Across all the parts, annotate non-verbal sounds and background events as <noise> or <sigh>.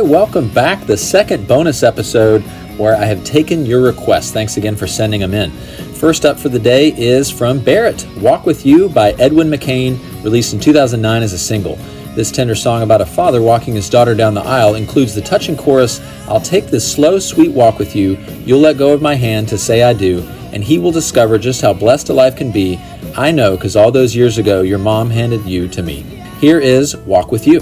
Welcome back. The second bonus episode where I have taken your requests. Thanks again for sending them in. First up for the day is from Barrett Walk With You by Edwin McCain, released in 2009 as a single. This tender song about a father walking his daughter down the aisle includes the touching chorus I'll take this slow, sweet walk with you. You'll let go of my hand to say I do, and he will discover just how blessed a life can be. I know, because all those years ago, your mom handed you to me. Here is Walk With You.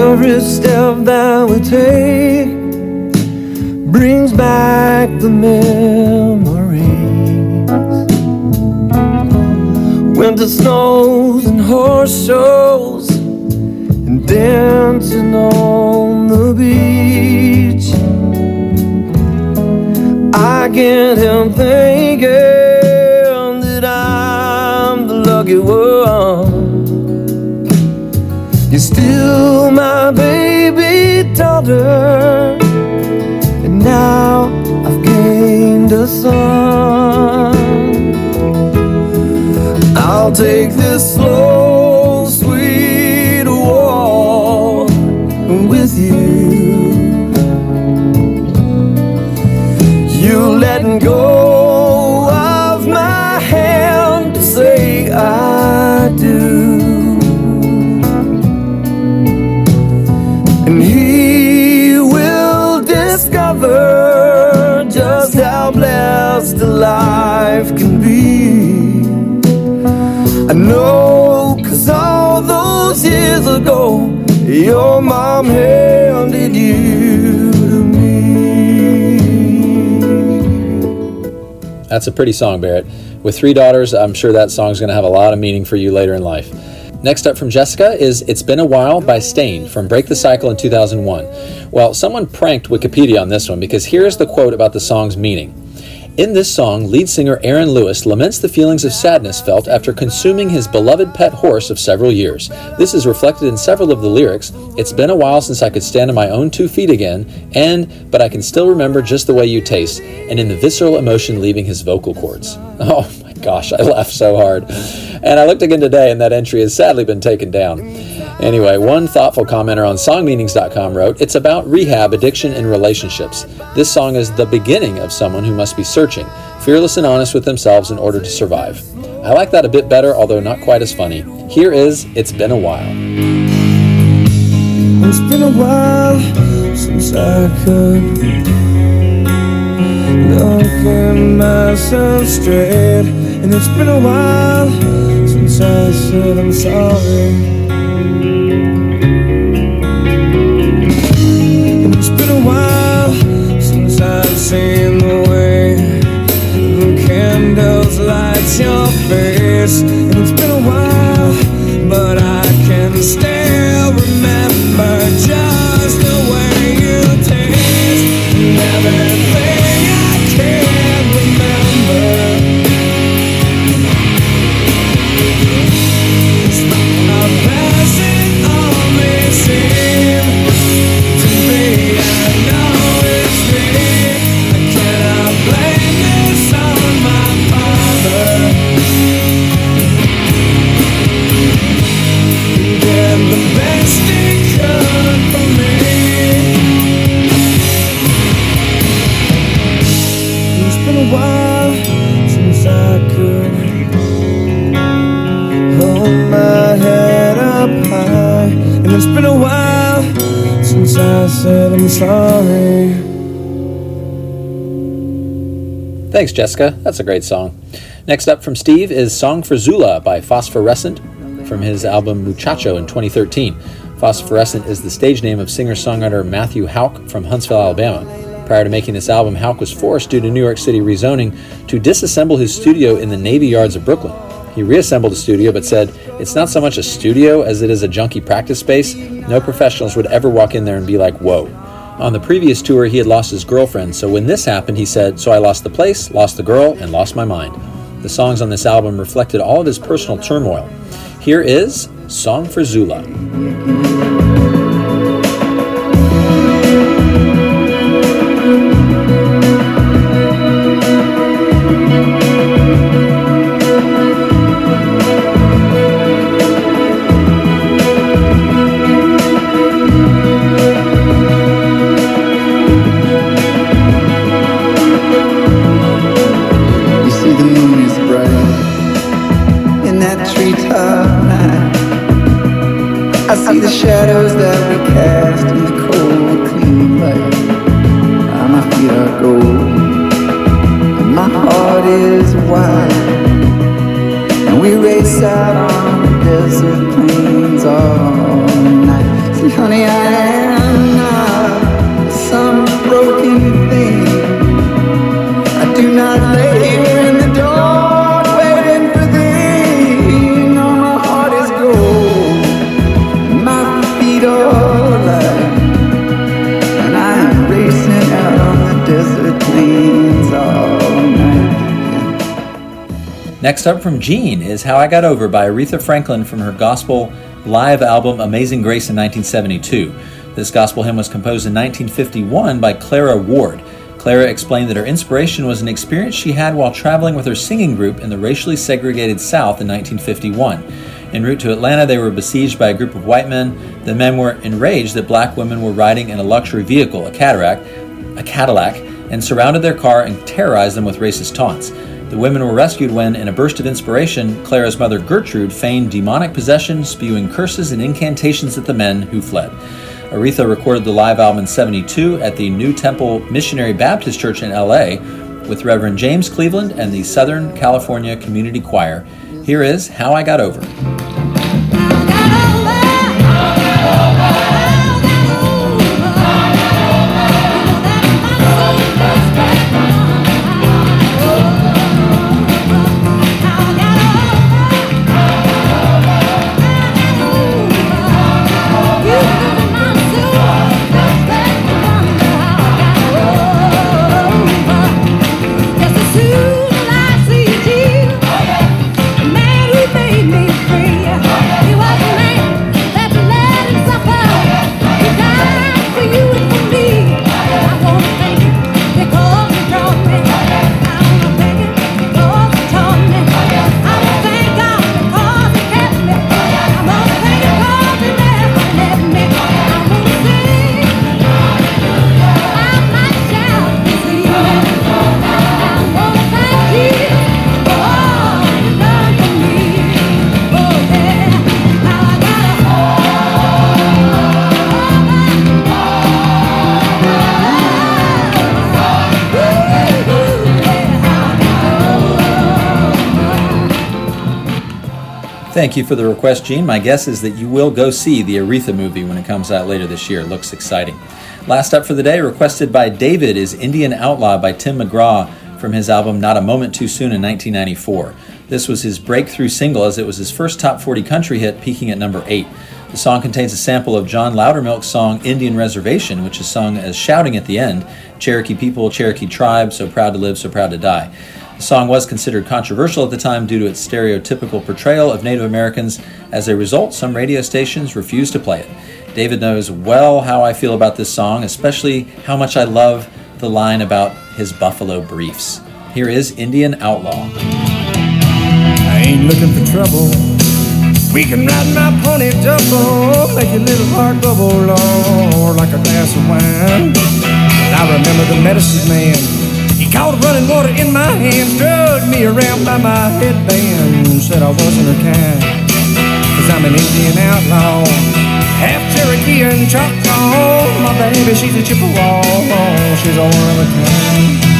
Every step that we take brings back the memories. Winter snows and horse shows and dancing on the beach. I can't help thinking that I'm the lucky one. You're still my and now I've gained a son. I'll take this slow, discover just how blessed a life can be. I know, cause all those years ago, your mom handed you to me. That's a pretty song, Barrett. With three daughters, I'm sure that song's going to have a lot of meaning for you later in life. Next up from Jessica is It's Been a While by Staind from Break the Cycle in 2001. Well, someone pranked Wikipedia on this one because here's the quote about the song's meaning. In this song, lead singer Aaron Lewis laments the feelings of sadness felt after consuming his beloved pet horse of several years. This is reflected in several of the lyrics. It's been a while since I could stand on my own two feet again, and but I can still remember just the way you taste, and in the visceral emotion leaving his vocal cords. <laughs> Oh gosh, I laughed so hard. And I looked again today, and that entry has sadly been taken down. Anyway, one thoughtful commenter on songmeanings.com wrote, It's about rehab, addiction, and relationships. This song is the beginning of someone who must be searching, fearless and honest with themselves in order to survive. I like that a bit better, although not quite as funny. Here is It's Been a While. It's been a while since I could myself straight, and it's been a while since I said I'm sorry. Since I said I'm sorry. Thanks, Jessica. That's a great song. Next up from Steve is Song for Zula by Phosphorescent from his album Muchacho in 2013. Phosphorescent is the stage name of singer songwriter Matthew Houck from Huntsville, Alabama. Prior to making this album, Houck was forced due to New York City rezoning to disassemble his studio in the Navy Yards of Brooklyn. He reassembled the studio but said, It's not so much a studio as it is a junkie practice space. No professionals would ever walk in there and be like, whoa. On the previous tour, he had lost his girlfriend, so when this happened, he said, So I lost the place, lost the girl, and lost my mind. The songs on this album reflected all of his personal turmoil. Here is Song for Zula. Shadows that we cast in the cold, clean light. My feet are gold, and my heart is wide. And we race out on the desert plains all night. See, honey, I am not Next up from Gene is How I Got Over by Aretha Franklin from her gospel live album Amazing Grace in 1972. This gospel hymn was composed in 1951 by Clara Ward. Clara explained that her inspiration was an experience she had while traveling with her singing group in the racially segregated South in 1951. En route to Atlanta, they were besieged by a group of white men. The men were enraged that black women were riding in a luxury vehicle, a Cadillac, a Cadillac, and surrounded their car and terrorized them with racist taunts. The women were rescued when, in a burst of inspiration, Clara's mother Gertrude feigned demonic possession, spewing curses and incantations at the men who fled. Aretha recorded the live album in 72 at the New Temple Missionary Baptist Church in LA with Reverend James Cleveland and the Southern California Community Choir. Here is How I Got Over. Thank you for the request, Gene. My guess is that you will go see the Aretha movie when it comes out later this year. It looks exciting. Last up for the day, requested by David, is Indian Outlaw by Tim McGraw from his album Not a Moment Too Soon in 1994. This was his breakthrough single as it was his first top 40 country hit, peaking at number 8. The song contains a sample of John Loudermilk's song Indian Reservation, which is sung as shouting at the end Cherokee people, Cherokee tribe, so proud to live, so proud to die. The song was considered controversial at the time due to its stereotypical portrayal of Native Americans. As a result, some radio stations refused to play it. David knows well how I feel about this song, especially how much I love the line about his buffalo briefs. Here is Indian Outlaw. I ain't looking for trouble. We can ride my pony double, make your little heart bubble, Lord, like a glass of wine. I remember the medicine man. Caught running water in my hands, drugged me around by my headband, said I wasn't her kind. Cause I'm an Indian outlaw, half Cherokee and Choctaw. My baby, she's a Chippewa, she's a one of a kind.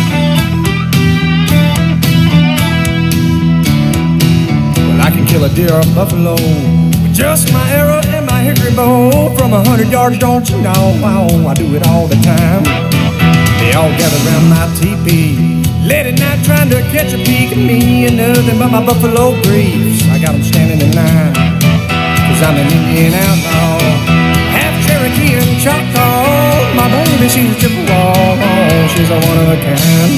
Well, I can kill a deer or a buffalo with just my arrow and my hickory bow. From a hundred yards, don't you know? I do it all the time. They all gather around my teepee, Late at night trying to catch a peek at me and nothing but my buffalo briefs. I got 'em standing in line, cause I'm an Indian outlaw. Half Cherokee and Choctaw. My baby, she's a Chippewa. She's a one of a kind.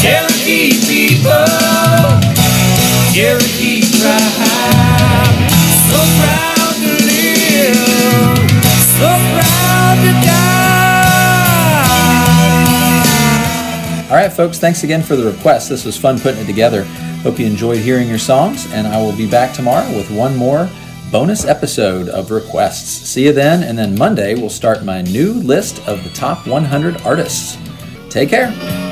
Cherokee people, Cherokee All right, folks, thanks again for the request. This was fun putting it together. Hope you enjoyed hearing your songs, and I will be back tomorrow with one more bonus episode of requests. See you then, and then Monday we'll start my new list of the top 100 artists. Take care.